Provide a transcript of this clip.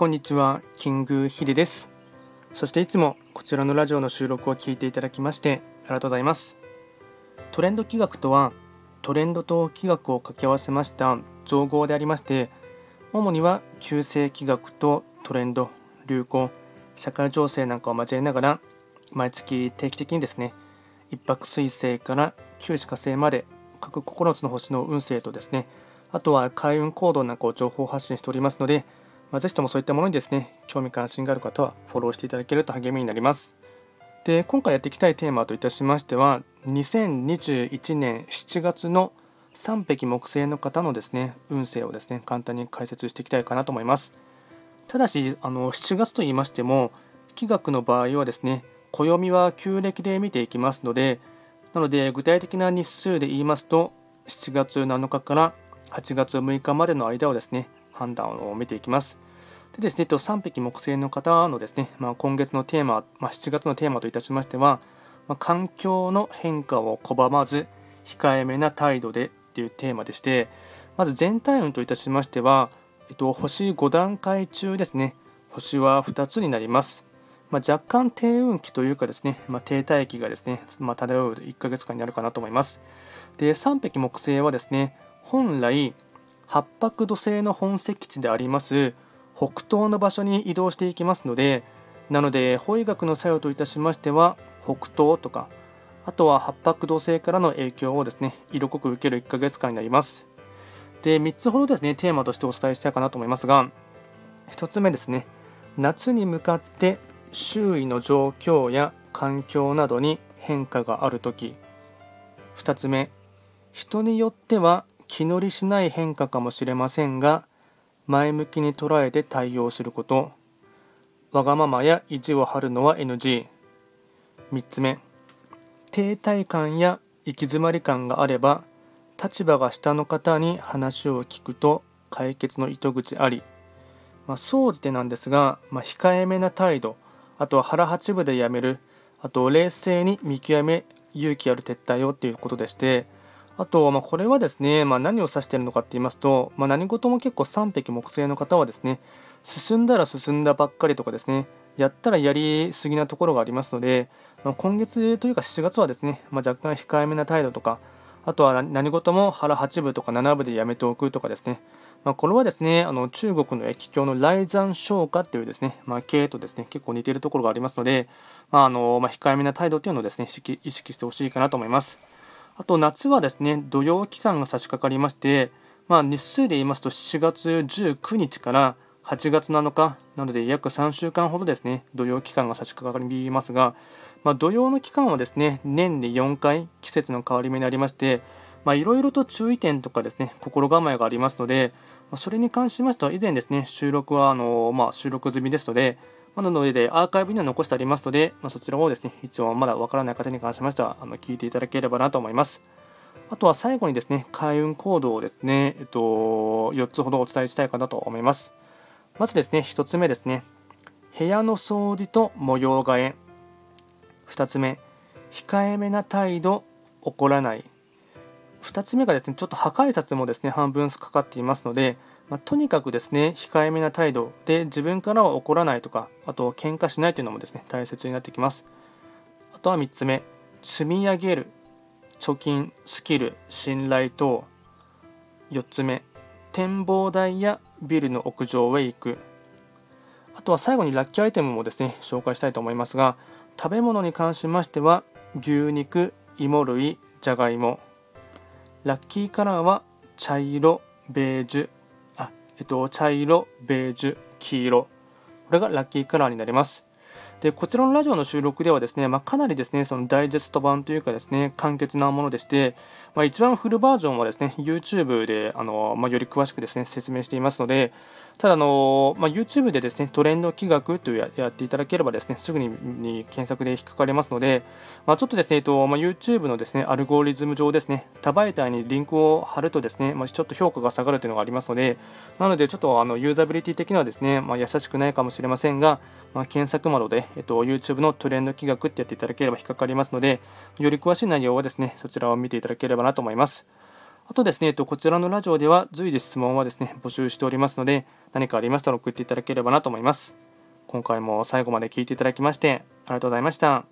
こんにちは、キングヒデです。そしていつもこちらのラジオの収録を聞いていただきましてありがとうございます。トレンド企画とは、トレンドと企画を掛け合わせました造語でありまして、主には旧世企画とトレンド、流行、社会情勢なんかを交えながら、毎月定期的にですね、一泊水星から九死火星まで各9つの星の運勢とですね、あとは開運行動なんかを情報発信しておりますので、まあ、ぜひともそういったものにですね、興味関心がある方はフォローしていただけると励みになります。で、今回やっていきたいテーマといたしましては、2021年7月の3匹木星の方のですね、運勢をですね、簡単に解説していきたいかなと思います。ただし、あの7月と言いましても、気学の場合はですね、暦は旧暦で見ていきますので、なので具体的な日数で言いますと、7月7日から8月6日までの間をですね、判断を見ていきます。でですね、3匹木星の方のですね、まあ、今月のテーマ、まあ、7月のテーマといたしましては、まあ、環境の変化を拒まず、控えめな態度でっていうテーマでして、まず全体運といたしましては、えっと、星5段階中ですね、星は2つになります。まあ、若干低運期というかですね、まあ、停滞期がですね、まあ、漂う1ヶ月間になるかなと思います。で、3匹木星はですね、本来、八白土星の本石地であります北東の場所に移動していきますのでなので法医学の作用といたしましては北東とかあとは八白土星からの影響をですね色濃く受ける1ヶ月間になります。で3つほどですねテーマとしてお伝えしたいかなと思いますが1つ目ですね夏に向かって周囲の状況や環境などに変化があるとき2つ目人によっては気乗りしない変化かもしれませんが前向きに捉えて対応すること。わがままや意地を張るのは NG3 つ目。停滞感や行き詰まり感があれば立場が下の方に話を聞くと解決の糸口あり、まあ、総じてなんですが、まあ、控えめな態度あとは腹八分でやめるあと冷静に見極め勇気ある撤退をっていうことでしてあと、まあ、これはですね、まあ、何を指しているのかって言いますと、まあ、何事も結構3匹木星の方はですね、進んだら進んだばっかりとかですね、やったらやりすぎなところがありますので、まあ、今月というか7月はですね、まあ、若干控えめな態度とか、あとは何事も腹8分とか7分でやめておくとかですね、まあ、これはですね、あの中国の液鏡の雷山昇華っていうですね、まあ、経とですね、結構似ているところがありますので、まああのまあ、控えめな態度っていうのをですね、意識意識してほしいかなと思います。あと夏はですね、土曜期間が差し掛かりまして、まあ、日数で言いますと7月19日から8月7日なので約3週間ほどですね、土曜期間が差し掛かりますが、まあ、土曜の期間はですね、年で4回季節の変わり目になりまして、いろいろと注意点とかですね、心構えがありますので、まそれに関しましては以前ですね、収録はあの、まあ、収録済みですので、まなので、アーカイブには残してありますので、まあ、そちらをですね、一応まだわからない方に関しましては、あの聞いていただければなと思います。あとは最後にですね、開運行動をですね、えっと、4つほどお伝えしたいかなと思います。まずですね、1つ目ですね、部屋の掃除と模様替え。2つ目、控えめな態度、怒らない。2つ目がですね、ちょっと破壊札もですね、半分かかっていますので、まあ、とにかくですね、控えめな態度で自分からは怒らないとか、あと喧嘩しないというのもですね、大切になってきます。あとは3つ目、積み上げる、貯金、スキル、信頼等。4つ目、展望台やビルの屋上へ行く。あとは最後にラッキーアイテムもですね、紹介したいと思いますが、食べ物に関しましては、牛肉、芋類、じゃがいも。ラッキーカラーは茶色、ベージュ、えっと、茶色、ベージュ、黄色。これがラッキーカラーになります。で、こちらのラジオの収録ではですね、まあ、かなりですね、そのダイジェスト版というかですね、簡潔なものでして、まあ、一番フルバージョンはですね、YouTube で、あの、まあ、より詳しくですね、説明していますので、ただ、あの、ま YouTube でですね、トレンド企画というやっていただければですね、すぐに検索で引っかかりますので、まちょっとですね、えっと、ま YouTube のですね、アルゴリズム上ですね、多媒体にリンクを貼るとですね、まちょっと評価が下がるというのがありますので、なので、ちょっとあのユーザビリティ的にはですね、ま優しくないかもしれませんが、ま検索窓で、えっと、YouTube のトレンド企画ってやっていただければ引っかかりますので、より詳しい内容はですね、そちらを見ていただければなと思います。あとですね、えっとこちらのラジオでは随時質問はですね、募集しておりますので、何かありましたら送っていただければなと思います。今回も最後まで聴いていただきまして、ありがとうございました。